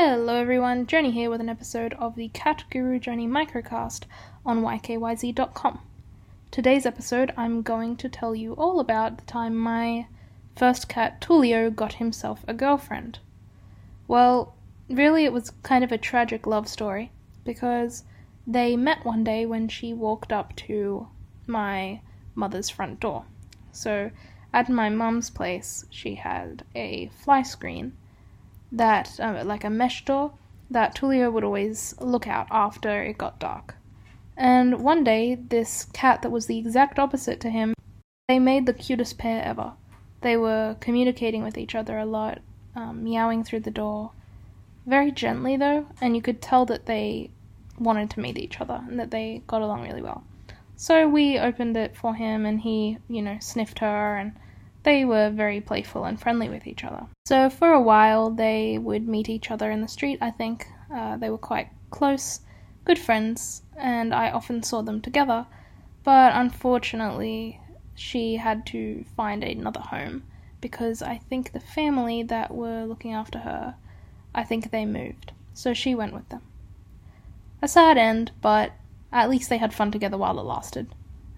Hello everyone, Journey here with an episode of the Cat Guru Journey microcast on ykyz.com. Today's episode, I'm going to tell you all about the time my first cat, Tulio, got himself a girlfriend. Well, really, it was kind of a tragic love story because they met one day when she walked up to my mother's front door. So, at my mum's place, she had a fly screen that, uh, like a mesh door, that Tulio would always look out after it got dark. And one day, this cat that was the exact opposite to him, they made the cutest pair ever. They were communicating with each other a lot, um, meowing through the door. Very gently, though, and you could tell that they wanted to meet each other and that they got along really well. So we opened it for him, and he, you know, sniffed her and they were very playful and friendly with each other. So for a while, they would meet each other in the street, I think. Uh, they were quite close, good friends, and I often saw them together. But unfortunately, she had to find another home because I think the family that were looking after her, I think they moved. So she went with them. A sad end, but at least they had fun together while it lasted.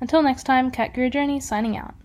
Until next time, Cat Guru Journey signing out.